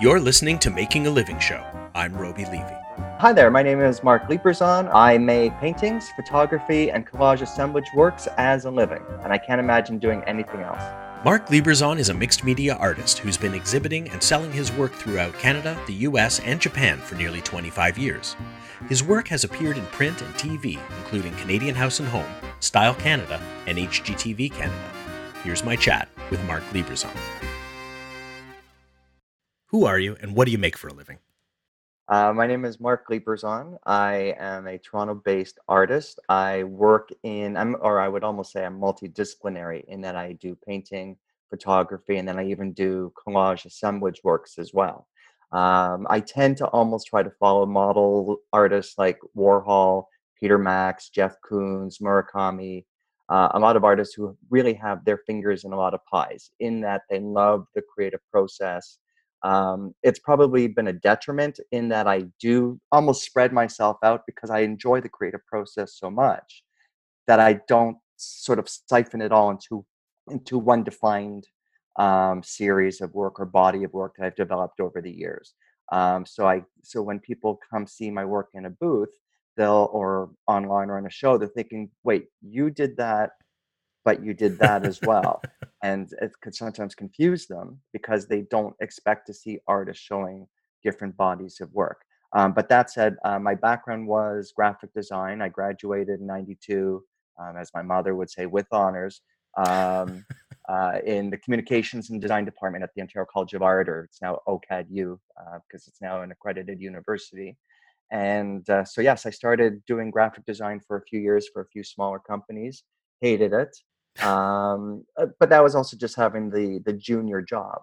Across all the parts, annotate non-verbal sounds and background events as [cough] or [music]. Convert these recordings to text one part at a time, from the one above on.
You're listening to Making a Living Show. I'm Roby Levy. Hi there, my name is Mark Lieberzon. I make paintings, photography, and collage assemblage works as a living, and I can't imagine doing anything else. Mark Lieberzon is a mixed media artist who's been exhibiting and selling his work throughout Canada, the US, and Japan for nearly 25 years. His work has appeared in print and TV, including Canadian House and Home, Style Canada, and HGTV Canada. Here's my chat with Mark Lieberzon. Who are you and what do you make for a living? Uh, my name is Mark Lieberzon. I am a Toronto-based artist. I work in, I'm, or I would almost say I'm multidisciplinary in that I do painting, photography, and then I even do collage assemblage works as well. Um, I tend to almost try to follow model artists like Warhol, Peter Max, Jeff Koons, Murakami, uh, a lot of artists who really have their fingers in a lot of pies in that they love the creative process um, it's probably been a detriment in that I do almost spread myself out because I enjoy the creative process so much that I don't sort of siphon it all into into one defined um, series of work or body of work that I've developed over the years. Um, so I so when people come see my work in a booth, they'll or online or on a show, they're thinking, "Wait, you did that but you did that as well. [laughs] and it could sometimes confuse them because they don't expect to see artists showing different bodies of work. Um, but that said, uh, my background was graphic design. I graduated in 92, um, as my mother would say, with honors um, [laughs] uh, in the communications and design department at the Ontario College of Art, or it's now OCADU because uh, it's now an accredited university. And uh, so, yes, I started doing graphic design for a few years for a few smaller companies, hated it um, uh, but that was also just having the the junior job.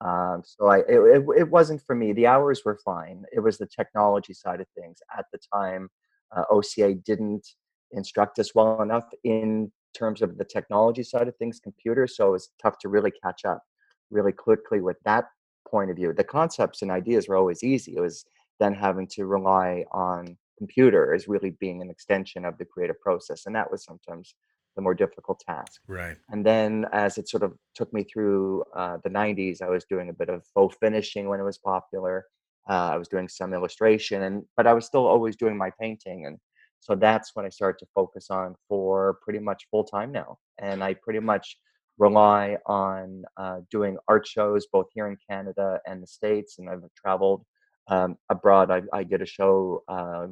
Um, so I it, it, it wasn't for me. The hours were fine. It was the technology side of things. At the time, uh, OCA didn't instruct us well enough in terms of the technology side of things, computers. So it was tough to really catch up really quickly with that point of view. The concepts and ideas were always easy. It was then having to rely on computer as really being an extension of the creative process, and that was sometimes the more difficult task. Right. And then as it sort of took me through uh, the 90s, I was doing a bit of faux finishing when it was popular. Uh, I was doing some illustration, and but I was still always doing my painting, and so that's when I started to focus on for pretty much full time now. And I pretty much rely on uh, doing art shows both here in Canada and the States, and I've traveled um, abroad. I, I, did a show uh,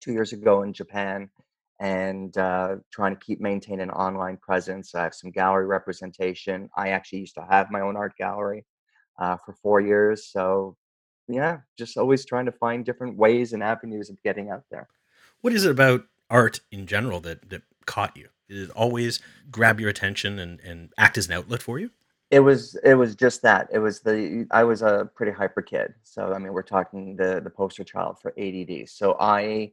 two years ago in Japan and uh, trying to keep maintain an online presence. I have some gallery representation. I actually used to have my own art gallery uh, for four years. So, yeah, just always trying to find different ways and avenues of getting out there. What is it about art in general that, that caught you? Did it always grab your attention and, and act as an outlet for you? It was it was just that. It was the I was a pretty hyper kid. So I mean we're talking the the poster child for ADD. So I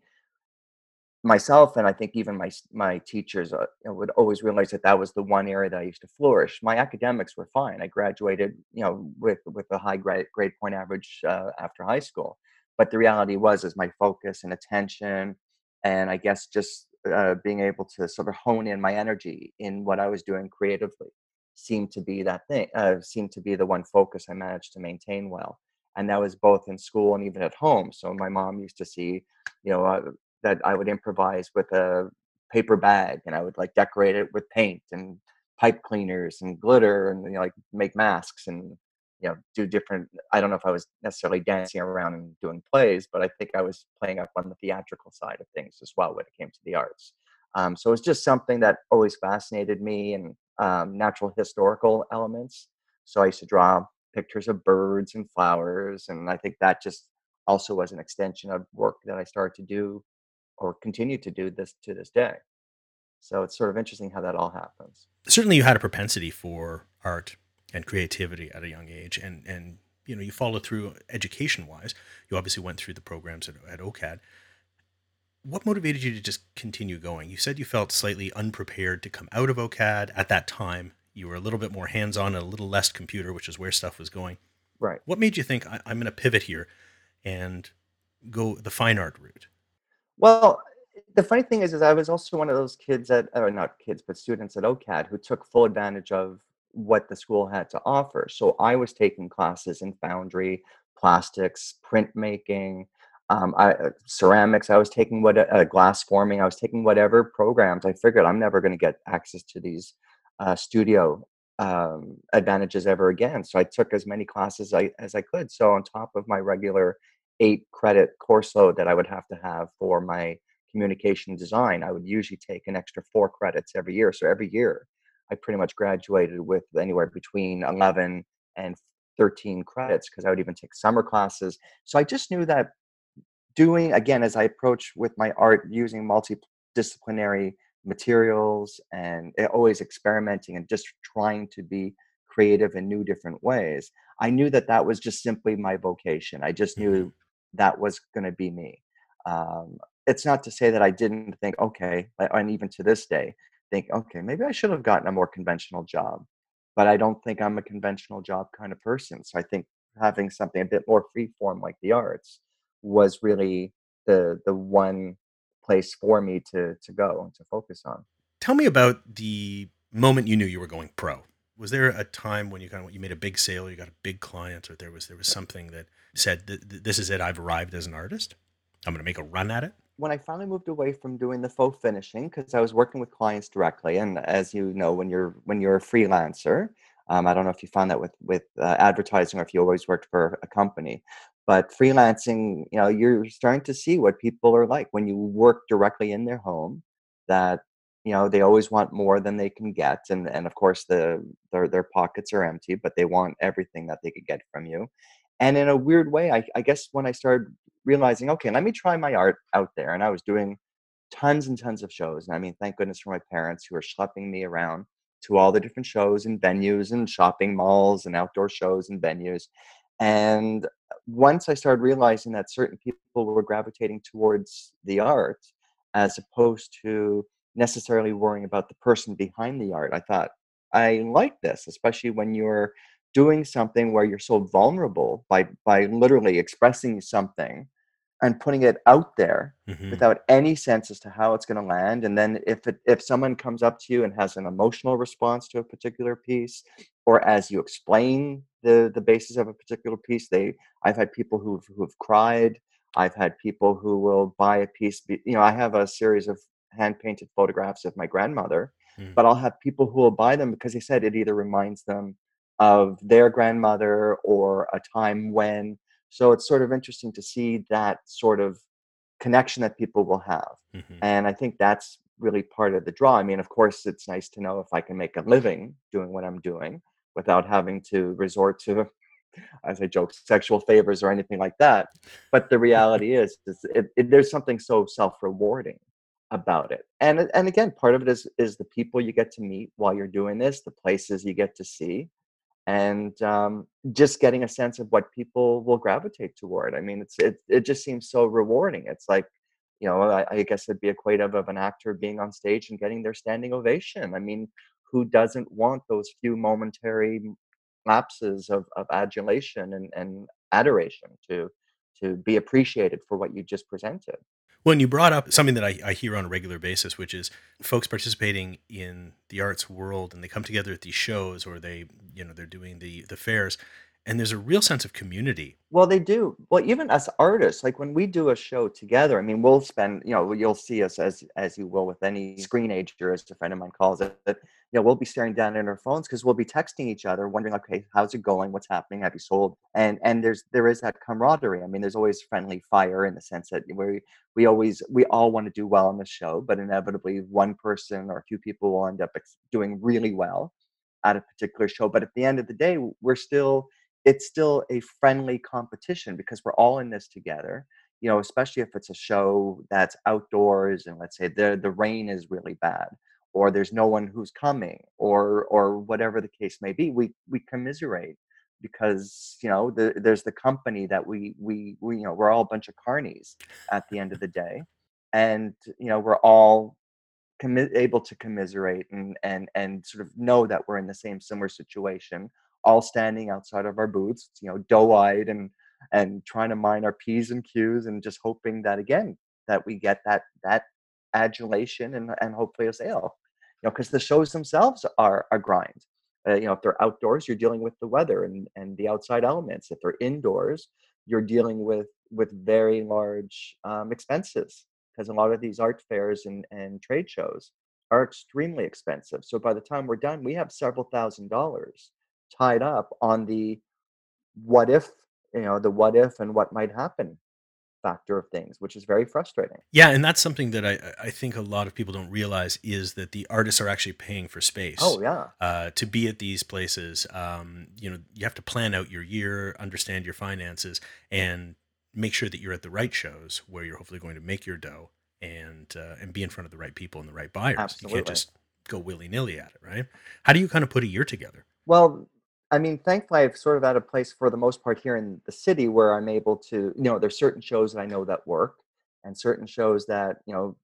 myself and I think even my my teachers uh, would always realize that that was the one area that I used to flourish. My academics were fine. I graduated, you know, with with a high grade grade point average uh, after high school. But the reality was, is my focus and attention, and I guess just uh, being able to sort of hone in my energy in what I was doing creatively seemed to be that thing. Uh, seemed to be the one focus I managed to maintain well, and that was both in school and even at home. So my mom used to see, you know, uh, that I would improvise with a paper bag and I would like decorate it with paint and pipe cleaners and glitter and you know, like make masks and you know do different i don't know if i was necessarily dancing around and doing plays but i think i was playing up on the theatrical side of things as well when it came to the arts. Um, so it's just something that always fascinated me and um, natural historical elements. So i used to draw pictures of birds and flowers and i think that just also was an extension of work that i started to do or continue to do this to this day. So it's sort of interesting how that all happens. Certainly, you had a propensity for art and creativity at a young age, and and you know you followed through education wise. You obviously went through the programs at, at OCAD. What motivated you to just continue going? You said you felt slightly unprepared to come out of OCAD at that time. You were a little bit more hands on and a little less computer, which is where stuff was going. Right. What made you think I'm going to pivot here and go the fine art route? Well, the funny thing is, is I was also one of those kids that, or not kids, but students at OCAD who took full advantage of what the school had to offer. So I was taking classes in foundry, plastics, printmaking, um, I, uh, ceramics. I was taking what uh, glass forming. I was taking whatever programs. I figured I'm never going to get access to these uh, studio um, advantages ever again. So I took as many classes I, as I could. So on top of my regular eight credit course load that I would have to have for my communication design, I would usually take an extra four credits every year. So every year, I pretty much graduated with anywhere between 11 and 13 credits because I would even take summer classes. So I just knew that doing, again, as I approach with my art, using multidisciplinary materials and eh, always experimenting and just trying to be creative in new different ways, I knew that that was just simply my vocation. I just Mhm. knew that was going to be me. Um, it's not to say that I didn't think, okay, and even to this day, think, okay, maybe I should have gotten a more conventional job. But I don't think I'm a conventional job kind of person. So I think having something a bit more free form like the arts was really the the one place for me to to go and to focus on. Tell me about the moment you knew you were going pro. Was there a time when you kind of you made a big sale, you got a big client, or there was there was something that said, "Th- th- "This is it. I've arrived as an artist. I'm going to make a run at it." when I finally moved away from doing the faux finishing, because I was working with clients directly, and as you know, when you're when you're a freelancer, um, I don't know if you found that with with uh, advertising or if you always worked for a company, but freelancing, you know, you're starting to see what people are like when you work directly in their home. That you know they always want more than they can get, and and of course the their their pockets are empty, but they want everything that they could get from you. And in a weird way, I, I guess when I started realizing, okay, let me try my art out there. And I was doing tons and tons of shows. And I mean, thank goodness for my parents who were schlepping me around to all the different shows and venues and shopping malls and outdoor shows and venues. And once I started realizing that certain people were gravitating towards the art as opposed to necessarily worrying about the person behind the art, I thought, I like this, especially when you're doing something where you're so vulnerable by by literally expressing something and putting it out there hmm without any sense as to how it's going to land and then if it, if someone comes up to you and has an emotional response to a particular piece or as you explain the the basis of a particular piece they i've had people who've who've cried i've had people who will buy a piece you know i have a series of hand painted photographs of my grandmother hmm but i'll have people who will buy them because they said it either reminds them of their grandmother or a time when so it's sort of interesting to see that sort of connection that people will have. hmm And I think that's really part of the draw. I mean, of course, it's nice to know if I can make a living doing what I'm doing without having to resort to, as I joke, sexual favors or anything like that. But the reality is, is it, it, there's something so self-rewarding about it. And and again, part of it is is the people you get to meet while you're doing this, the places you get to see, and um, just getting a sense of what people will gravitate toward. I mean, it's it it just seems so rewarding. It's like, you know, I, I guess it'd be equative of an actor being on stage and getting their standing ovation. I mean, who doesn't want those few momentary lapses of of adulation and and adoration to to be appreciated for what you just presented? When you brought up something that I, I hear on a regular basis, which is folks participating in the arts world and they come together at these shows or they, you know, they're doing the the fairs and there's a real sense of community. Well, they do. Well, even as artists, like when we do a show together, I mean, we'll spend, you know, you'll see us as as you will with any screenager, as a friend of mine calls it. You know, we'll be staring down at our phones because we'll be texting each other, wondering, okay, how's it going? What's happening? Have you sold? And and there's there is that camaraderie. I mean, there's always friendly fire in the sense that we we always we all want to do well on the show, but inevitably one person or a few people will end up doing really well at a particular show. But at the end of the day, we're still it's still a friendly competition because we're all in this together. You know, especially if it's a show that's outdoors and let's say the the rain is really bad or there's no one who's coming or or whatever the case may be, we we commiserate because you know the, there's the company that we we we you know we're all a bunch of carnies at the end of the day and you know we're all commi- able to commiserate and and and sort of know that we're in the same similar situation all standing outside of our booths you know doe-eyed and and trying to mine our p's and q's and just hoping that again that we get that that adulation and and hopefully a sale you know because the shows themselves are a grind Uh, you know, if they're outdoors, you're dealing with the weather and, and the outside elements. If they're indoors, you're dealing with with very large um, expenses because a lot of these art fairs and, and trade shows are extremely expensive. So by the time we're done, we have several thousand dollars tied up on the what if, you know, the what if and what might happen factor of things, which is very frustrating. Yeah, and that's something that I I think a lot of people don't realize is that the artists are actually paying for space Oh yeah, uh, to be at these places. Um, you know, you have to plan out your year, understand your finances, and make sure that you're at the right shows where you're hopefully going to make your dough and uh, and be in front of the right people and the right buyers. You can't just go willy nilly at it, right? How do you kind of put a year together? Well, I mean, thankfully, I've sort of at a place for the most part here in the city where I'm able to, you know, there's certain shows that I know that work and certain shows that, you know,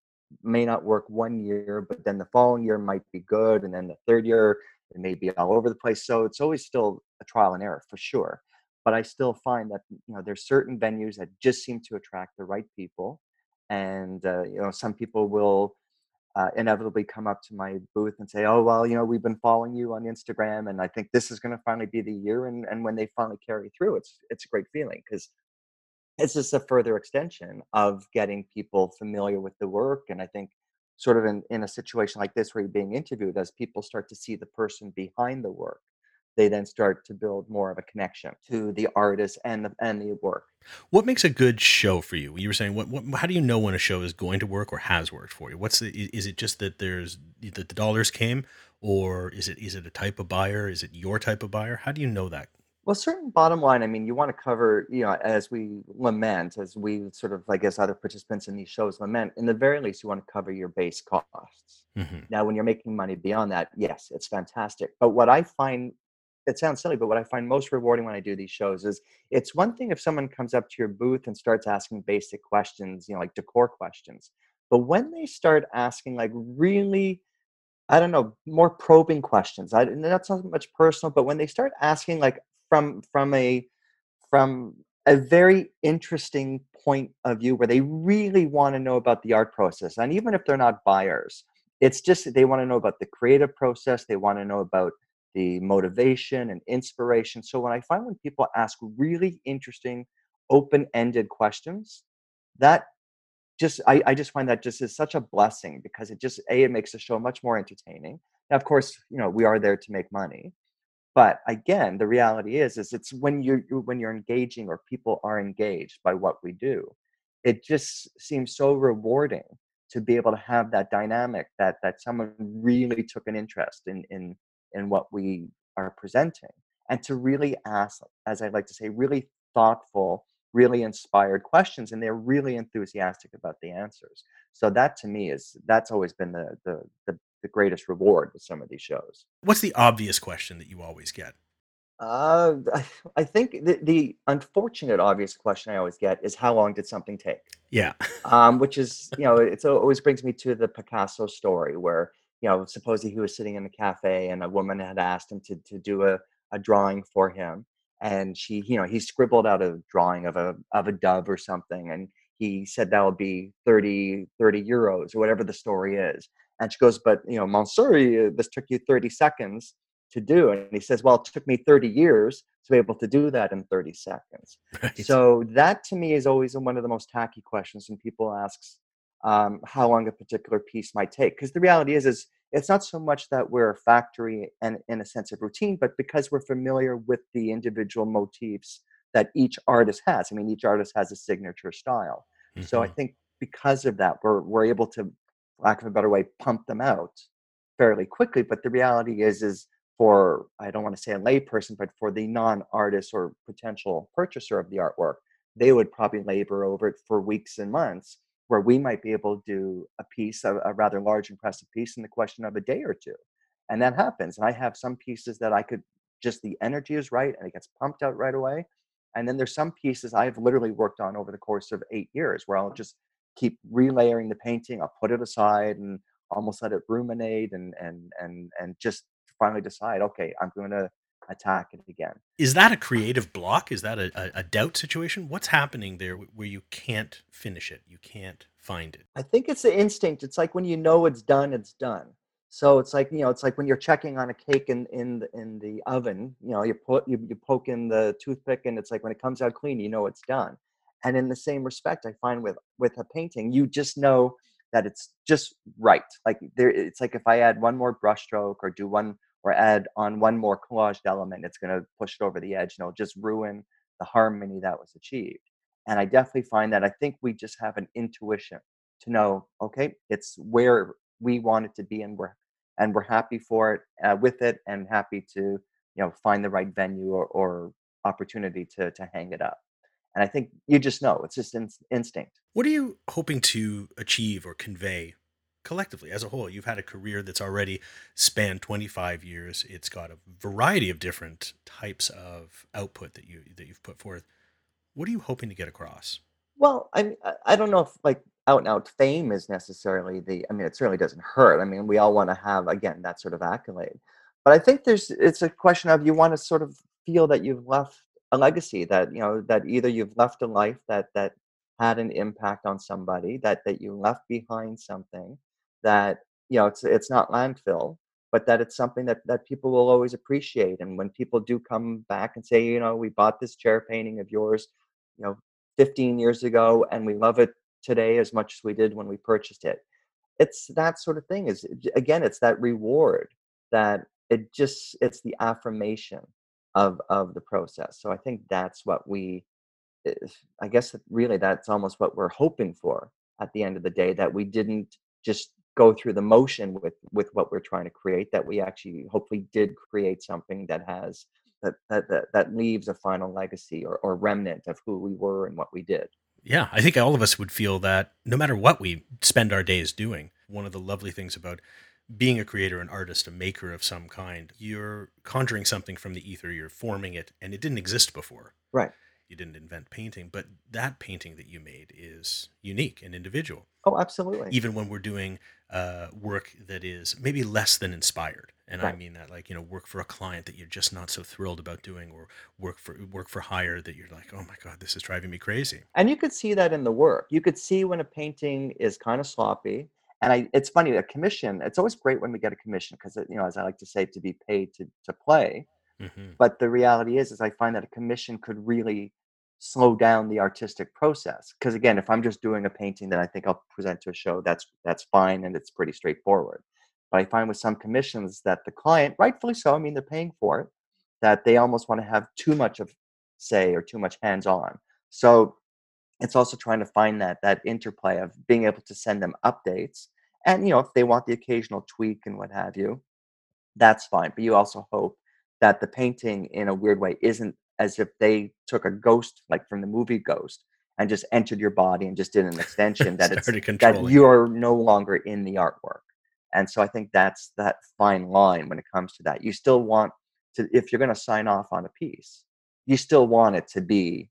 may not work one year, but then the following year might be good. And then the third year, it may be all over the place. So it's always still a trial and error for sure. But I still find that, you know, there's certain venues that just seem to attract the right people. And, uh, you know, some people will, uh, inevitably come up to my booth and say, "Oh, well, you know, we've been following you on Instagram, and I think this is going to finally be the year." And and when they finally carry through, it's it's a great feeling because it's just a further extension of getting people familiar with the work. And I think, sort of in in a situation like this where you're being interviewed, as people start to see the person behind the work, they then start to build more of a connection to the artist and the and the work. What makes a good show for you? You were saying what, what how do you know when a show is going to work or has worked for you? What's the is it just that there's that the dollars came or is it is it a type of buyer? Is it your type of buyer? How do you know that? Well, certain bottom line, I mean, you want to cover, you know, as we lament, as we sort of, I guess, other participants in these shows lament, in the very least, you want to cover your base costs. hmm Now, when you're making money beyond that, yes, it's fantastic. But what I find, it sounds silly, but what I find most rewarding when I do these shows is it's one thing if someone comes up to your booth and starts asking basic questions, you know, like decor questions. But when they start asking like really I don't know, more probing questions. I that's not much personal, but when they start asking like from from a from a very interesting point of view where they really want to know about the art process, and even if they're not buyers, it's just they want to know about the creative process. They want to know about the motivation and inspiration. So when I find when people ask really interesting, open-ended questions, that just I, I just find that just is such a blessing because it just a it makes the show much more entertaining. Now, of course, you know we are there to make money, but again, the reality is is it's when you- when you're engaging or people are engaged by what we do, it just seems so rewarding to be able to have that dynamic that that someone really took an interest in in in what we are presenting and to really ask, as I like to say, really thoughtful really inspired questions and they're really enthusiastic about the answers so that to me is that's always been the the the, the greatest reward with some of these shows What's the obvious question that you always get? uh i I think the, the unfortunate obvious question i always get is how long did something take Yeah. um, which [laughs] is you know it's always brings me to the Picasso story where you know supposedly he was sitting in a cafe and a woman had asked him to to do a, a drawing for him and she you know he scribbled out a drawing of a of a dove or something and he said that would be 30 30 euros or whatever the story is and she goes but you know monsieur this took you 30 seconds to do and he says well it took me 30 years to be able to do that in 30 seconds [laughs] Right. so that to me is always one of the most tacky questions when people asks um, how long a particular piece might take. Because the reality is, is it's not so much that we're a factory and in a sense of routine, but because we're familiar with the individual motifs that each artist has. I mean, each artist has a signature style. So I hmm think because of that, we're we're able to, for lack of a better way, pump them out fairly quickly. But the reality is, is for I don't want to say a layperson, but for the non-artist or potential purchaser of the artwork, they would probably labor over it for weeks and months. Where we might be able to do a piece, a, a rather large, impressive piece, in the question of a day or two, and that happens. And I have some pieces that I could just the energy is right and it gets pumped out right away. And then there's some pieces I've literally worked on over the course of eight years where I'll just keep relayering the painting. I'll put it aside and almost let it ruminate and and and and just finally decide, okay, I'm going to attack it again. Is that a creative block? Is that a, a, doubt situation? What's happening there where you can't finish it? You can't find it. I think it's the instinct. It's like when you know it's done, it's done. So it's like, you know, it's like when you're checking on a cake in in the in the oven, you know, you put you, you poke in the toothpick and it's like when it comes out clean, you know it's done. And in the same respect, I find with with a painting, you just know that it's just right. Like there it's like if I add one more brushstroke or do one or add on one more collaged element, it's gonna push it over the edge and it'll just ruin the harmony that was achieved. And I definitely find that I think we just have an intuition to know, okay, it's where we want it to be and we're and we're happy for it uh, with it and happy to you know find the right venue or, or opportunity to to hang it up and i think you just know it's just in, instinct What are you hoping to achieve or convey collectively as a whole? You've had a career that's already spanned 25 years. It's got a variety of different types of output that you that you've put forth. What are you hoping to get across? Well, I I don't know if like out and out fame is necessarily the. I mean, it certainly doesn't hurt. I mean, we all want to have again that sort of accolade, but I think there's it's a question of you want to sort of feel that you've left a legacy that you know that either you've left a life that that had an impact on somebody that that you left behind something that you know it's it's not landfill but that it's something that that people will always appreciate and when people do come back and say you know we bought this chair painting of yours you know 15 years ago and we love it today as much as we did when we purchased it. It's that sort of thing is again it's that reward that it just it's the affirmation of of the process. So i think that's what we eh, is- i guess really that's almost what we're hoping for at the end of the day that we didn't just go through the motion with with what we're trying to create that we actually hopefully did create something that has that that that, that leaves a final legacy or, or remnant of who we were and what we did Yeah, I think all of us would feel that no matter what we spend our days doing, one of the lovely things about being a creator, an artist, a maker of some kind, you're conjuring something from the ether, you're forming it, and it didn't exist before. right You didn't invent painting, but that painting that you made is unique and individual. oh absolutely Even when we're doing uh, work that is maybe less than inspired, and I mean that, like you know, work for a client that you're just not so thrilled about doing, or work for work for hire that you're like, oh my god, this is driving me crazy. And you could see that in the work. You could see when a painting is kind of sloppy. And I, it's funny, a commission, it's always great when we get a commission because, you know, as I like to say, to be paid to, to play. hmm But the reality is, is I find that a commission could really slow down the artistic process. Because again, if I'm just doing a painting that I think I'll present to a show, that's that's fine and it's pretty straightforward. But I find with some commissions that the client, rightfully so, I mean, they're paying for it, that they almost want to have too much of say or too much hands-on. So it's also trying to find that that interplay of being able to send them updates and you know if they want the occasional tweak and what have you that's fine but you also hope that the painting in a weird way isn't as if they took a ghost like from the movie ghost and just entered your body and just did an [laughs] extension that it's that you. you're no longer in the artwork and so i think that's that fine line when it comes to that you still want to if you're going to sign off on a piece you still want it to be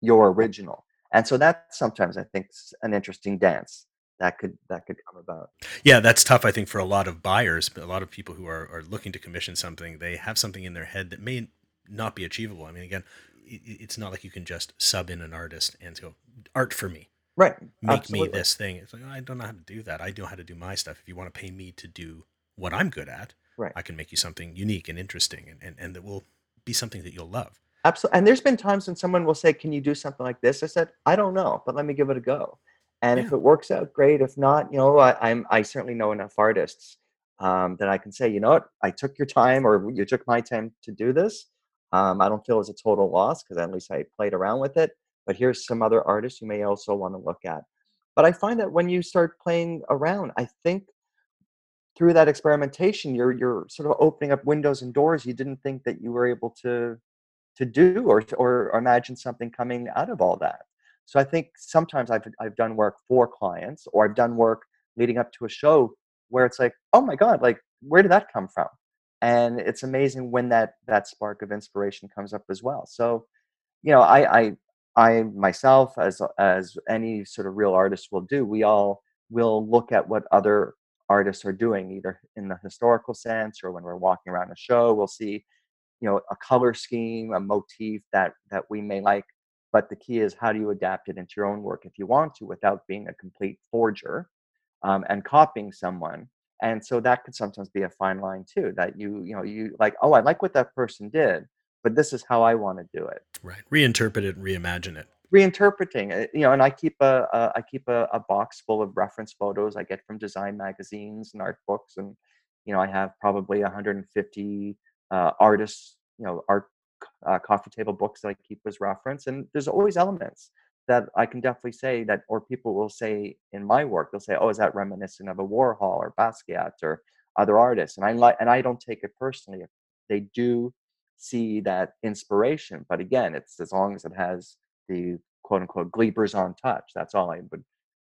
your original. And so that sometimes I think is an interesting dance that could that could come about. Yeah, that's tough, I think, for a lot of buyers, but a lot of people who are, are looking to commission something, they have something in their head that may not be achievable. I mean, again, it's not like you can just sub in an artist and go, art for me, Right. make me this thing. It's like, I don't know how to do that. I know how to do my stuff. If you want to pay me to do what I'm good at, Right. I can make you something unique and interesting and, and, and that will be something that you'll love. Absolutely. And there's been times when someone will say, "Can you do something like this?" I said, "I don't know, but let me give it a go." And Yeah. if it works out, great. If not, you know, I, I'm I certainly know enough artists um, that I can say, you know what, I took your time, or you took my time to do this. Um, I don't feel it's a total loss because at least I played around with it. But here's some other artists you may also want to look at. But I find that when you start playing around, I think through that experimentation, you're you're sort of opening up windows and doors you didn't think that you were able to to do or or imagine something coming out of all that. So I think sometimes I've I've done work for clients or I've done work leading up to a show where it's like, oh my God, like where did that come from? And it's amazing when that that spark of inspiration comes up as well. So you know, I I I myself, as as any sort of real artist will do, we all will look at what other artists are doing, either in the historical sense or when we're walking around a show, we'll see, you know, a color scheme, a motif that that we may like. But the key is how do you adapt it into your own work if you want to, without being a complete forger um, and copying someone. And so that could sometimes be a fine line too that you you know you like oh i like what that person did but this is how i want to do it Right. Reinterpret it, and reimagine it. reinterpreting it you know and i keep a, a i keep a, a box full of reference photos i get from design magazines and art books and you know i have probably 150 uh, artists you know art uh, coffee table books that i keep as reference and there's always elements that i can definitely say that or people will say in my work they'll say oh is that reminiscent of a warhol or basquiat or other artists and i like and i don't take it personally if they do see that inspiration but again it's as long as it has the quote unquote Lieberzon touch. That's all I would,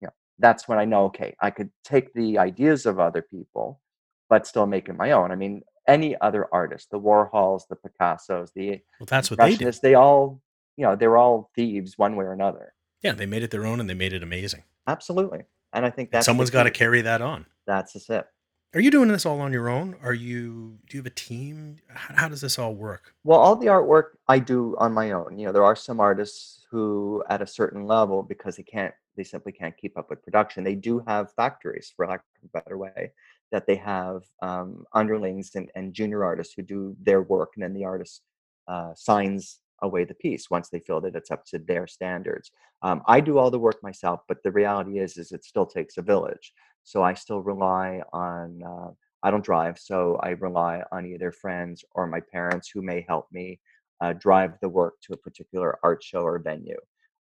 you know, that's when I know, okay, I could take the ideas of other people, but still make it my own. I mean, any other artist, the Warhols, the Picassos, the Well, that's what they did. Impressionists, they all, you know, they were all thieves one way or another. Yeah, they made it their own and they made it amazing. Absolutely. And I think that someone's got to carry that on. That's just it. Are you doing this all on your own? Are you? Do you have a team? How, how does this all work? Well, all the artwork I do on my own. You know, there are some artists who, at a certain level, because they can't, they simply can't keep up with production. They do have factories, for lack of a better way, that they have um, underlings and, and junior artists who do their work, and then the artist uh, signs away the piece once they feel that it's up to their standards. Um, I do all the work myself, but the reality is, is it still takes a village. So I still rely on. Uh, I don't drive, so I rely on either friends or my parents who may help me uh, drive the work to a particular art show or venue.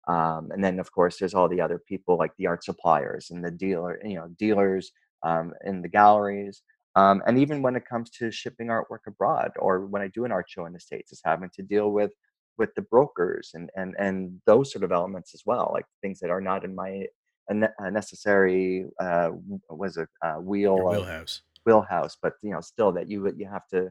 Um, and then, of course, there's all the other people like the art suppliers and the dealer, you know, dealers um, in the galleries. Um, and even when it comes to shipping artwork abroad, or when I do an art show in the states, is having to deal with with the brokers and and and those sort of elements as well, like things that are not in my a necessary uh, was a uh, wheel Your wheelhouse. wheelhouse, but you know, still that you you have to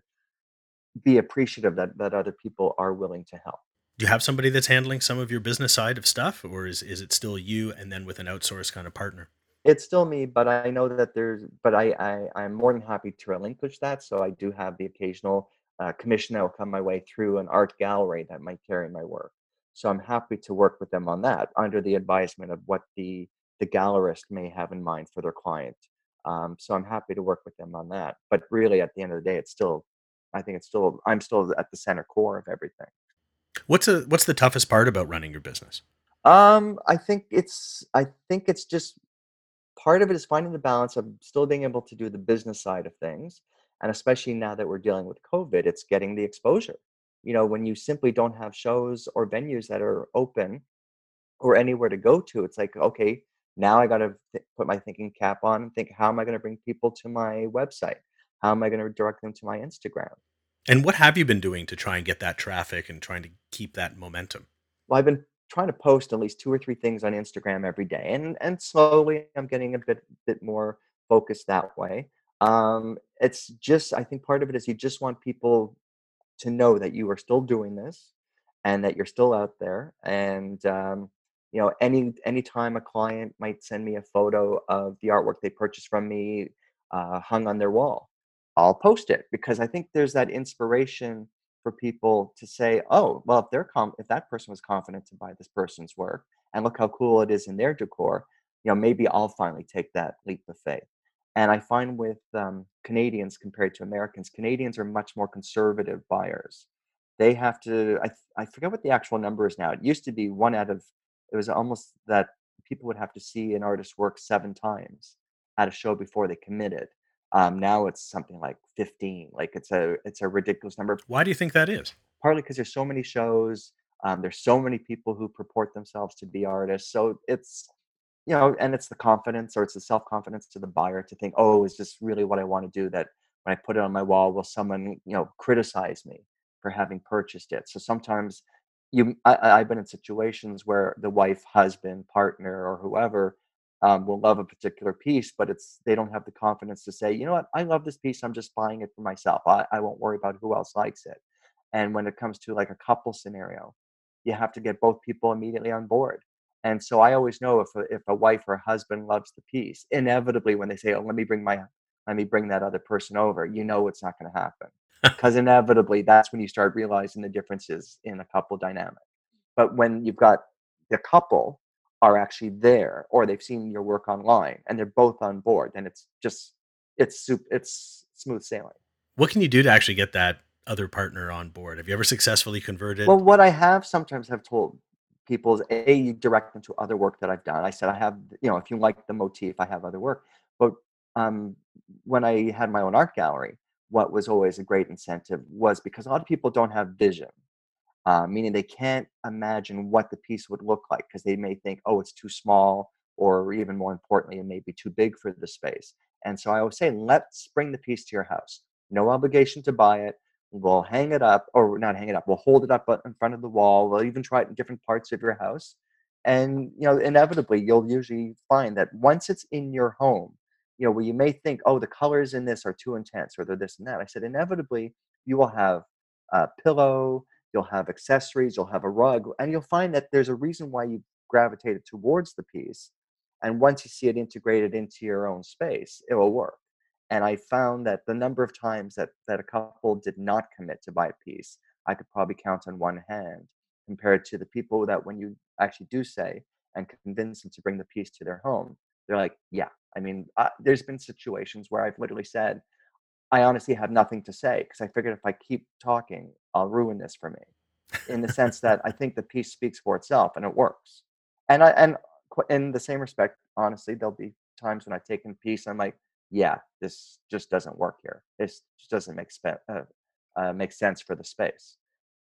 be appreciative that that other people are willing to help. Do you have somebody that's handling some of your business side of stuff, or is is it still you and then with an outsourced kind of partner? It's still me, but I know that there's, but I, I I'm more than happy to relinquish that. So I do have the occasional uh, commission that will come my way through an art gallery that might carry my work. So I'm happy to work with them on that under the advisement of what the the gallerist may have in mind for their client. Um, so I'm happy to work with them on that. But really, at the end of the day, it's still, I think it's still, I'm still at the center core of everything. What's a what's the toughest part about running your business? Um, I think it's, I think it's just part of it is finding the balance of still being able to do the business side of things and especially now that we're dealing with covid it's getting the exposure. You know when you simply don't have shows or venues that are open or anywhere to go to it's like okay now i got to th- put my thinking cap on and think how am i going to bring people to my website? How am i going to direct them to my instagram? And what have you been doing to try and get that traffic and trying to keep that momentum? well i've been trying to post at least two or three things on instagram every day and and slowly i'm getting a bit bit more focused that way um it's just i think part of it is you just want people to know that you are still doing this and that you're still out there and um you know any anytime a client might send me a photo of the artwork they purchased from me uh, hung on their wall i'll post it because i think there's that inspiration for people to say oh well if they're com- if that person was confident to buy this person's work and look how cool it is in their decor you know maybe i'll finally take that leap of faith and I find with um, Canadians compared to Americans, Canadians are much more conservative buyers. They have to, I, I forget what the actual number is now. It used to be one out of, it was almost that people would have to see an artist's work seven times at a show before they committed. Um, now it's something like 15. Like it's a, it's a ridiculous number, Why do you think that is? partly because there's so many shows. Um, there's so many people who purport themselves to be artists. So it's, you know, and it's the confidence or it's the self confidence to the buyer to think, oh, is this really what I want to do? That when I put it on my wall, will someone, you know, criticize me for having purchased it? So sometimes you, I, I've been in situations where the wife, husband, partner, or whoever um, will love a particular piece, but it's they don't have the confidence to say, you know what, I love this piece. I'm just buying it for myself. I, I won't worry about who else likes it. And when it comes to like a couple scenario, you have to get both people immediately on board. And so I always know if a, if a wife or a husband loves the piece, inevitably when they say, "Oh, let me bring my let me bring that other person over," you know it's not going to happen [laughs] because inevitably that's when you start realizing the differences in a couple dynamic. But when you've got the couple are actually there or they've seen your work online and they're both on board, then it's just it's soup. It's smooth sailing. What can you do to actually get that other partner on board? Have you ever successfully converted? Well, what I have sometimes have told people is a you direct them to other work that I've done. I said I have, you know, if you like the motif, I have other work. But um, when I had my own art gallery, what was always a great incentive was because a lot of people don't have vision, uh, meaning they can't imagine what the piece would look like because they may think, oh, it's too small, or even more importantly, it may be too big for the space. And so I always say, let's bring the piece to your house. No obligation to buy it. We'll hang it up, or not hang it up. We'll hold it up in front of the wall. We'll even try it in different parts of your house. And you know, inevitably, you'll usually find that once it's in your home, you know, where you may think, oh, the colors in this are too intense, or they're this and that. I said, inevitably, you will have a pillow, you'll have accessories, you'll have a rug, and you'll find that there's a reason why you gravitated towards the piece. And once you see it integrated into your own space, it will work. And I found that the number of times that, that a couple did not commit to buy a piece, I could probably count on one hand compared to the people that when you actually do say and convince them to bring the piece to their home, they're like, yeah. I mean, uh, there's been situations where I've literally said, I honestly have nothing to say because I figured if I keep talking, I'll ruin this for me. In the sense that I think the piece speaks for itself and it works. And I and in the same respect, honestly, there'll be times when I've taken piece and I'm like, yeah, this just doesn't work here. This just doesn't make spe- uh, uh, make sense for the space.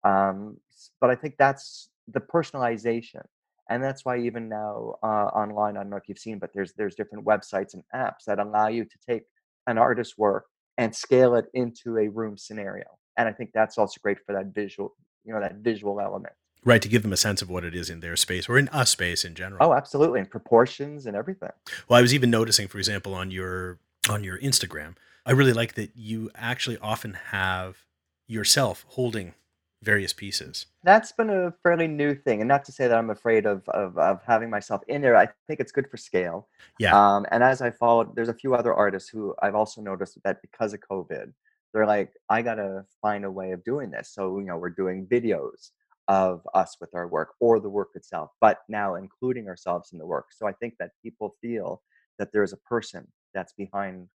Um, but I think that's the personalization, and that's why even now uh, online, I don't know if you've seen, but there's there's different websites and apps that allow you to take an artist's work and scale it into a room scenario. And I think that's also great for that visual, you know, that visual element. Right, to give them a sense of what it is in their space or in a space in general. Oh, absolutely, and proportions and everything. Well, I was even noticing, for example, on your on your Instagram. I really like that you actually often have yourself holding various pieces. That's been a fairly new thing, and not to say that I'm afraid of of, of having myself in there. I think it's good for scale. Yeah. Um, and as I followed, there's a few other artists who I've also noticed that because of COVID, they're like, I gotta find a way of doing this. So you know, we're doing videos of us with our work or the work itself, but now including ourselves in the work. So I think that people feel that there's a person that's behind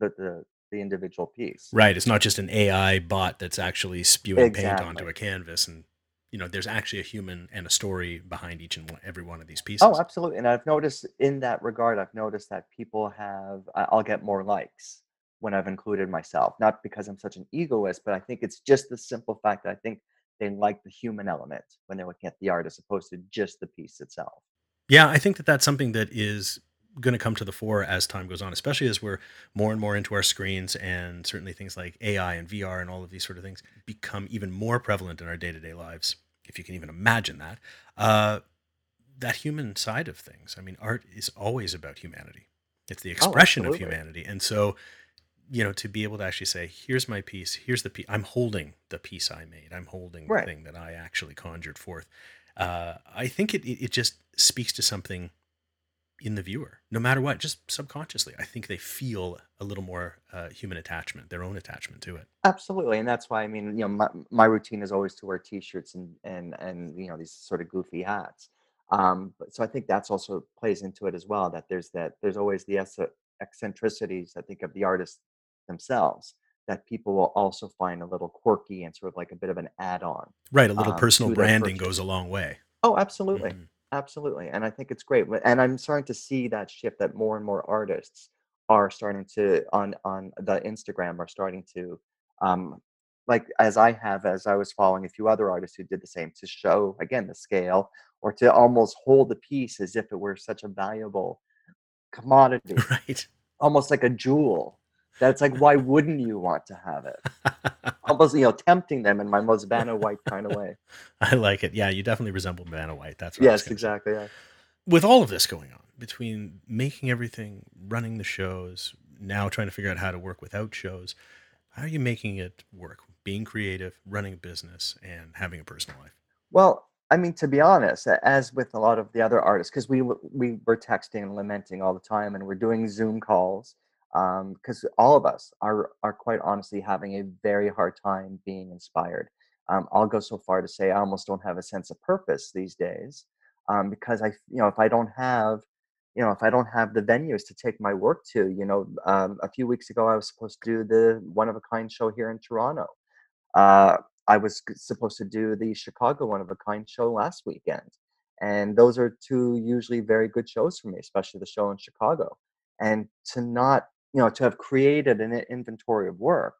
the the, the individual piece. Right. It's not just an AI bot that's actually spewing Exactly. paint onto a canvas and you know, there's actually a human and a story behind each and every one of these oh, pieces Oh, absolutely. And I've noticed in that regard, I've noticed that people have, I'll get more likes when I've included myself. Not because I'm such an egoist, but I think it's just the simple fact that I think they like the human element when they're looking at the art as opposed to just the piece itself. Yeah, I think that that's something that is going to come to the fore as time goes on, especially as we're more and more into our screens and certainly things like AI and VR and all of these sort of things become even more prevalent in our day to day lives, if you can even imagine that. Uh, that human side of things. I mean, art is always about humanity, it's the Oh, expression of humanity. And so, you know, to be able to actually say, here's my piece, here's the piece, I'm holding the piece I made, I'm holding the thing that I actually conjured forth. Uh, I think it it just speaks to something in the viewer, no matter what, just subconsciously. I think they feel a little more uh, human attachment, their own attachment to it. Absolutely. And that's why, I mean, you know, my, my routine is always to wear t-shirts and, and, and, you know, these sort of goofy hats. Um, but so I think that's also plays into it as well, that there's that, there's always the ecce- eccentricities, I think, of the artists themselves that people will also find a little quirky and sort of like a bit of an add-on Right. A little um, personal branding goes a long way. Oh, absolutely. Mhm. Absolutely. And I think it's great. And I'm starting to see that shift that more and more artists are starting to on on the Instagram are starting to um like as I have as I was following a few other artists who did the same to show again the scale or to almost hold the piece as if it were such a valuable [laughs] commodity, Right. almost like a jewel. That's like why wouldn't you want to have it? [laughs] Almost, you know, tempting them in my most Vanna White kind of way. [laughs] I like it. Yeah, you definitely resemble Vanna White. That's Yes, exactly. Yeah. With all of this going on, between making everything, running the shows, now trying to figure out how to work without shows, how are you making it work? Being creative, running a business, and having a personal life. Well, I mean, to be honest, as with a lot of the other artists, because we we were texting and lamenting all the time, and we're doing Zoom calls, because all of us are are quite honestly having a very hard time being inspired. Um, I'll go so far to say I almost don't have a sense of purpose these days, um, because I, you know, if I don't have you know, if I don't have the venues to take my work to, you know, um, a few weeks ago I was supposed to do the one of a kind show here in Toronto. Uh, I was supposed to do the Chicago one of a kind show last weekend, and those are two usually very good shows for me, especially the show in Chicago. And to not, you know, to have created an inventory of work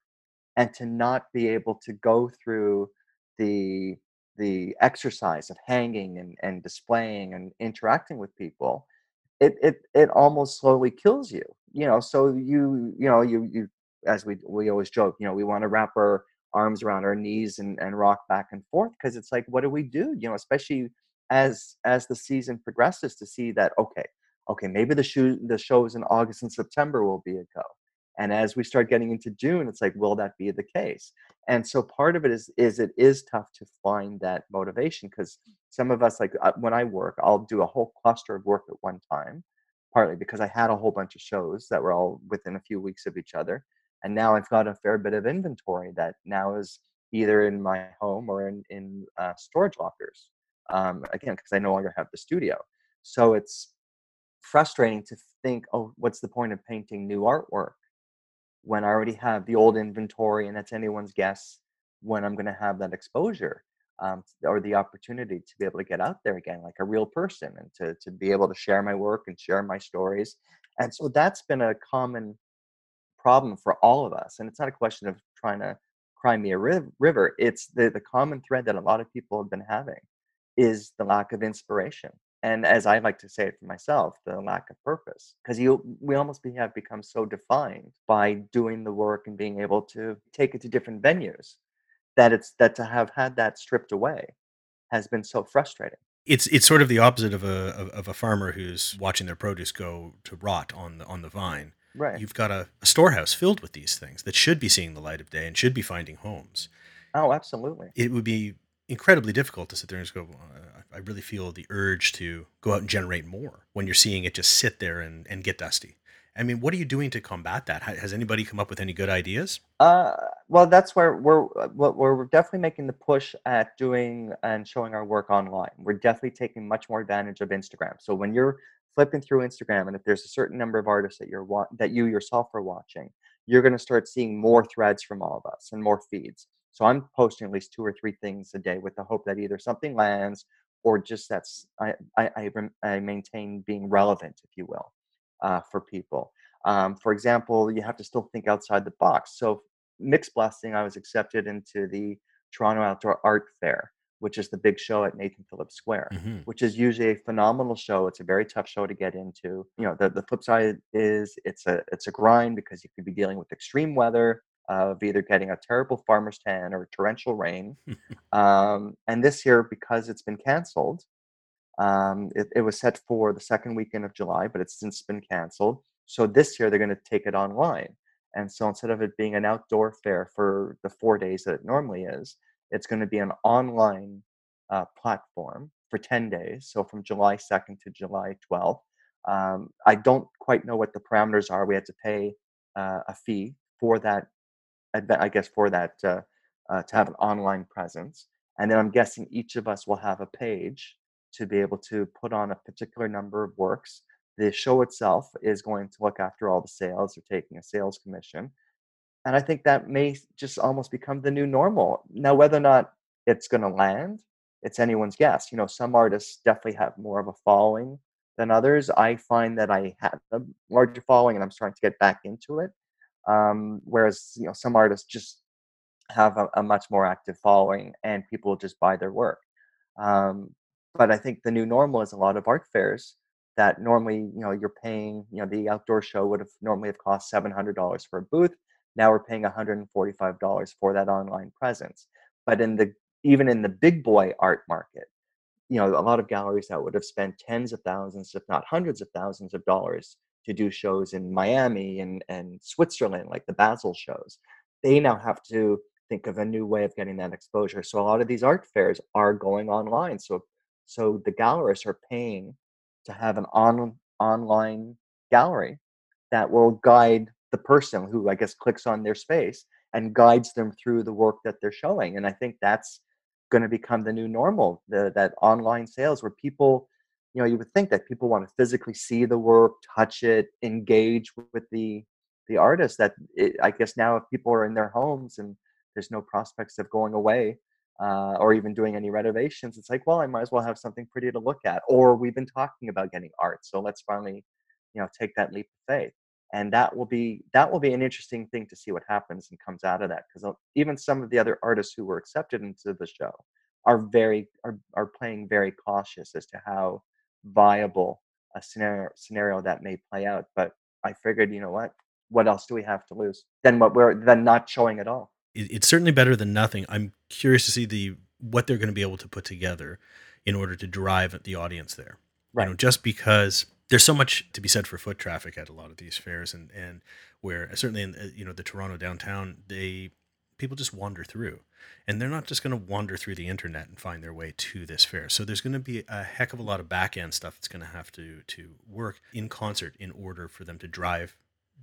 and to not be able to go through the the exercise of hanging and, and displaying and interacting with people it it it almost slowly kills you you know so you you know you you as we we always joke you know we want to wrap our arms around our knees and and rock back and forth because it's like what do we do? You know especially as as the season progresses to see that okay okay maybe the show the shows in august and september will be a go. And as we start getting into june it's like will that be the case? And so part of it is is it is tough to find that motivation because some of us like uh, when i work i'll do a whole cluster of work at one time partly because i had a whole bunch of shows that were all within a few weeks of each other and now i've got a fair bit of inventory that now is either in my home or in in uh, storage lockers um, again because i no longer have the studio. So it's frustrating to think oh what's the point of painting new artwork when I already have the old inventory, and that's anyone's guess when I'm going to have that exposure um, or the opportunity to be able to get out there again like a real person and to, to be able to share my work and share my stories. And so that's been a common problem for all of us. And it's not a question of trying to cry me a river. It's the, the common thread that a lot of people have been having is the lack of inspiration. And as I like to say it for myself, the lack of purpose. Because you we almost be, have become so defined by doing the work and being able to take it to different venues that it's that to have had that stripped away has been so frustrating. It's it's sort of the opposite of a of, of a farmer who's watching their produce go to rot on the on the vine. Right. You've got a, a storehouse filled with these things that should be seeing the light of day and should be finding homes. Oh, absolutely. It would be incredibly difficult to sit there and just go, "Uh, I really feel the urge to go out and generate more when you're seeing it just sit there and, and get dusty. I mean, what are you doing to combat that? Has anybody come up with any good ideas? Uh, well, that's where we're we're definitely making the push at doing and showing our work online. We're definitely taking much more advantage of Instagram. So when you're flipping through Instagram, and if there's a certain number of artists that you're wa- that you yourself are watching, you're going to start seeing more threads from all of us and more feeds. So I'm posting at least two or three things a day with the hope that either something lands or just that's I I I, maintain being relevant, if you will, uh, for people. Um, for example, you have to still think outside the box. So mixed blessing, I was accepted into the Toronto Outdoor Art Fair, which is the big show at Nathan Phillips Square, hmm which is usually a phenomenal show. It's a very tough show to get into. You know, the, the flip side is it's a it's a grind because you could be dealing with extreme weather of either getting a terrible farmer's tan or torrential rain. [laughs] Um, and this year, because it's been canceled, um, it, it was set for the second weekend of July, but it's since been canceled. So this year they're going to take it online. And so instead of it being an outdoor fair for the four days that it normally is, it's going to be an online uh, platform for 10 days. So from July 2nd to July 12th. Um, I don't quite know what the parameters are. We had to pay uh, a fee for that I guess for that uh, uh, to have an online presence. And then I'm guessing each of us will have a page to be able to put on a particular number of works. The show itself is going to look after all the sales or taking a sales commission. And I think that may just almost become the new normal. Now, whether or not it's going to land, it's anyone's guess. You know, some artists definitely have more of a following than others. I find that I have a larger following and I'm starting to get back into it um, whereas you know some artists just have a, a much more active following and people just buy their work. Um, but i think the new normal is a lot of art fairs that normally you know you're paying you know the outdoor show would have normally have cost $700 for a booth. Now we're paying $145 for that online presence. But in the even in the big boy art market you know, a lot of galleries that would have spent tens of thousands, if not hundreds of thousands of dollars to do shows in Miami and, and Switzerland, like the Basel shows, they now have to think of a new way of getting that exposure. So a lot of these art fairs are going online. So so the gallerists are paying to have an on online gallery that will guide the person who I guess clicks on their space and guides them through the work that they're showing. And I think that's going to become the new normal, the, that online sales where people you know, you would think that people want to physically see the work, touch it, engage with the the artist. That it, I guess now, if people are in their homes and there's no prospects of going away uh, or even doing any renovations, it's like, well, I might as well have something pretty to look at. Or we've been talking about getting art, so let's finally, you know, take that leap of faith. And that will be that will be an interesting thing to see what happens and comes out of that because even some of the other artists who were accepted into the show are very are, are playing very cautious as to how viable a scenario scenario that may play out. But I figured, you know what? What else do we have to lose? than what we're then not showing at all. It, it's certainly better than nothing. I'm curious to see the what they're going to be able to put together in order to drive the audience there. Right. You know, just because there's so much to be said for foot traffic at a lot of these fairs, and and where certainly in uh, you know the Toronto downtown, they people just wander through. And they're not just going to wander through the internet and find their way to this fair. So there's going to be a heck of a lot of back end stuff that's going to have to to work in concert in order for them to drive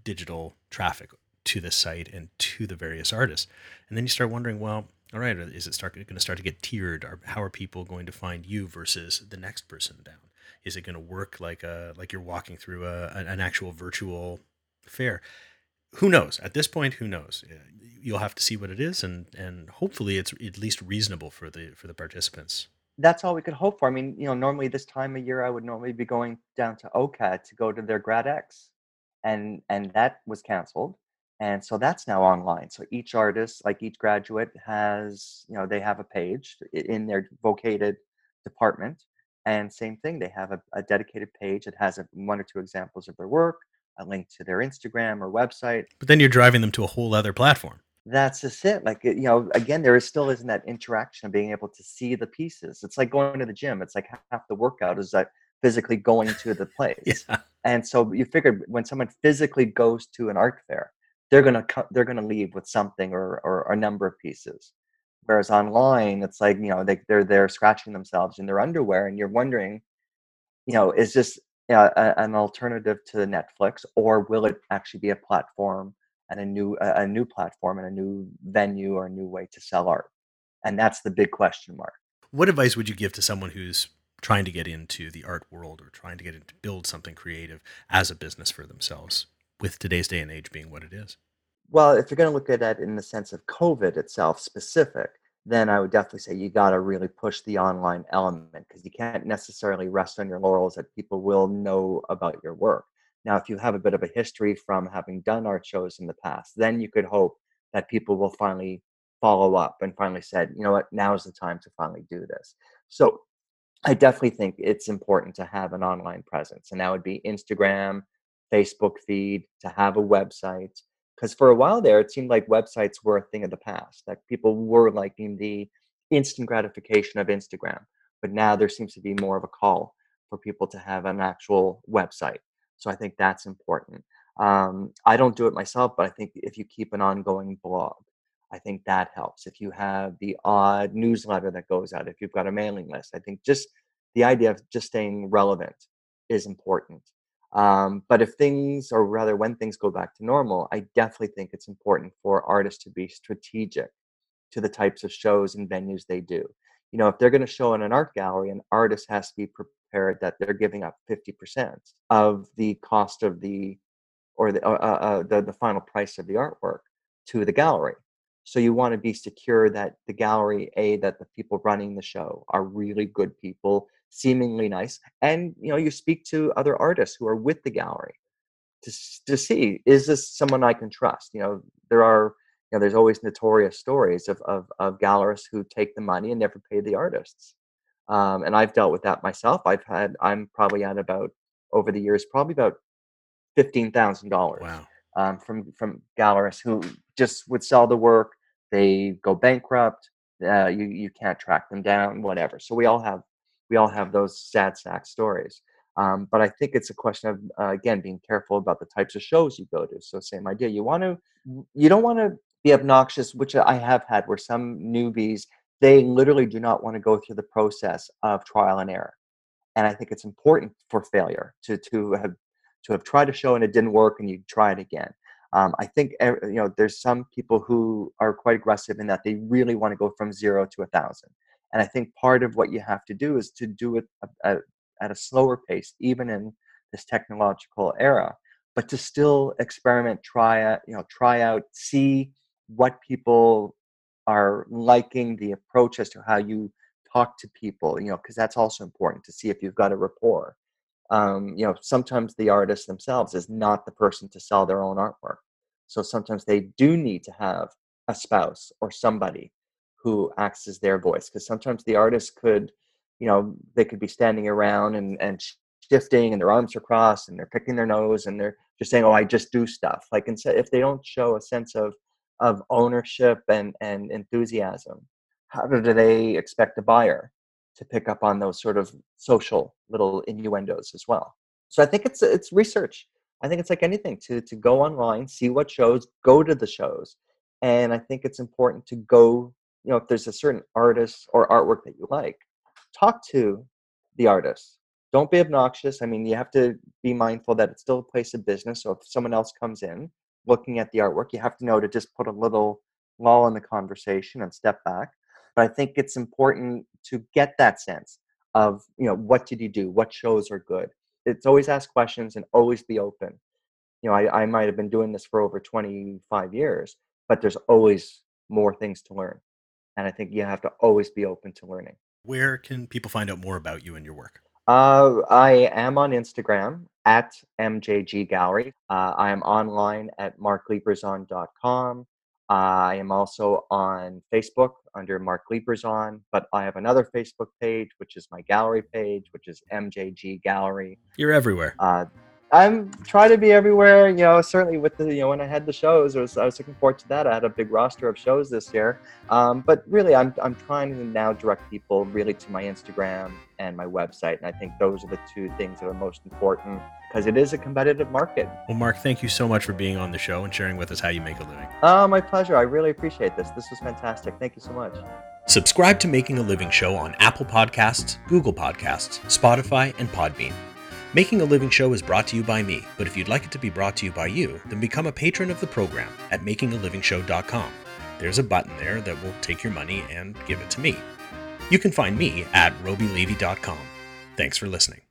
digital traffic to the site and to the various artists. And then you start wondering well all right is it start going to start to get tiered? Or how are people going to find you versus the next person down? Is it going to work like a like you're walking through a, an actual virtual fair who knows? At this point, who knows? Uh, you'll have to see what it is, and and hopefully it's at least reasonable for the for the participants. That's all we could hope for. I mean, you know, normally this time of year, I would normally be going down to OCAD to go to their GradEx, and and that was canceled, and so that's now online. So each artist, like each graduate, has you know they have a page in their vocated department, and same thing, they have a, a dedicated page that has a, one or two examples of their work a link to their Instagram or website. But then you're driving them to a whole other platform. That's just it. Like you know, again, there is still isn't that interaction of being able to see the pieces. It's like going to the gym. It's like half the workout is like physically going to the [laughs] place. yeah. And so you figure when someone physically goes to an art fair, they're gonna they're gonna leave with something or, or, or a number of pieces. Whereas online, it's like you know they they're there scratching themselves in their underwear, and you're wondering, you know, is this yeah, a, an alternative to Netflix, or will it actually be a platform and a new a, a new platform and a new venue or a new way to sell art? And that's the big question mark. What advice would you give to someone who's trying to get into the art world or trying to get into build something creative as a business for themselves, with today's day and age being what it is? Well, if you're going to look at that in the sense of COVID itself specific, then I would definitely say you got to really push the online element because you can't necessarily rest on your laurels that people will know about your work. Now, if you have a bit of a history from having done art shows in the past, then you could hope that people will finally follow up and finally said, you know what, now is the time to finally do this. So I definitely think it's important to have an online presence, and that would be Instagram, Facebook feed, to have a website, because for a while there it seemed like websites were a thing of the past that people were liking the instant gratification of instagram but now there seems to be more of a call for people to have an actual website so i think that's important. Um, i don't do it myself but i think if you keep an ongoing blog i think that helps. If you have the odd newsletter that goes out if you've got a mailing list i think just the idea of just staying relevant is important um, but if things, or rather when things go back to normal, I definitely think it's important for artists to be strategic to the types of shows and venues they do. You know, if they're going to show in an art gallery, an artist has to be prepared that they're giving up 50% of the cost of the, or the, uh, uh, uh, the, the final price of the artwork to the gallery. So you want to be secure that the gallery, A, that the people running the show are really good people seemingly nice and you know you speak to other artists who are with the gallery to, to see is this someone i can trust? You know there are you know there's always notorious stories of, of, of gallerists who take the money and never pay the artists um, and i've dealt with that myself. I've had i'm probably at about over the years probably about $15000 wow. um, from from gallerists who just would sell the work they go bankrupt uh, you you can't track them down whatever. So we all have we all have those sad sack stories. Um, but I think it's a question of uh, again being careful about the types of shows you go to. So same idea. You want to, you don't want to be obnoxious, which I have had, where some newbies they literally do not want to go through the process of trial and error. And I think it's important for failure to to have to have tried a show and it didn't work and you try it again. Um, I think you know there's some people who are quite aggressive in that they really want to go from zero to a thousand. And I think part of what you have to do is to do it a, a, at a slower pace, even in this technological era, but to still experiment, try out, you know, try out, see what people are liking, the approach as to how you talk to people, you know, because that's also important to see if you've got a rapport. Um, you know, sometimes the artist themselves is not the person to sell their own artwork. So sometimes they do need to have a spouse or somebody who acts as their voice because sometimes the artist could you know they could be standing around and and shifting and their arms are crossed and they're picking their nose and they're just saying oh i just do stuff. Like instead if they don't show a sense of of ownership and and enthusiasm how do they expect a buyer to pick up on those sort of social little innuendos as well? So i think it's it's research. I think it's like anything to to go online see what shows go to the shows and i think it's important to go you know if there's a certain artist or artwork that you like talk to the artist. Don't be obnoxious. I mean you have to be mindful that it's still a place of business so if someone else comes in looking at the artwork you have to know to just put a little lull in the conversation and step back. But i think it's important to get that sense of you know what did you do? What shows are good? It's always ask questions and always be open. You know i, I might have been doing this for over 25 years but there's always more things to learn and I think you have to always be open to learning. Where can people find out more about you and your work? Uh, I am on Instagram at MJG Gallery. Uh, I am online at marklieberzon.com. Uh, I am also on Facebook under Mark Lieberzon, but I have another Facebook page, which is my gallery page, which is MJG Gallery. You're everywhere. I'm trying to be everywhere. You know, certainly with the you know when I had the shows, I was I was looking forward to that. I had a big roster of shows this year, um, but really, I'm I'm trying to now direct people really to my Instagram and my website, and I think those are the two things that are most important because it is a competitive market. Well, Mark, thank you so much for being on the show and sharing with us how you make a living. Oh, my pleasure. I really appreciate this. This was fantastic. Thank you so much. Subscribe to Making a Living Show on Apple Podcasts, Google Podcasts, Spotify, and Podbean. Making a Living Show is brought to you by me, but if you'd like it to be brought to you by you, then become a patron of the program at makingalivingshow.com. There's a button there that will take your money and give it to me. You can find me at robylevy.com. Thanks for listening.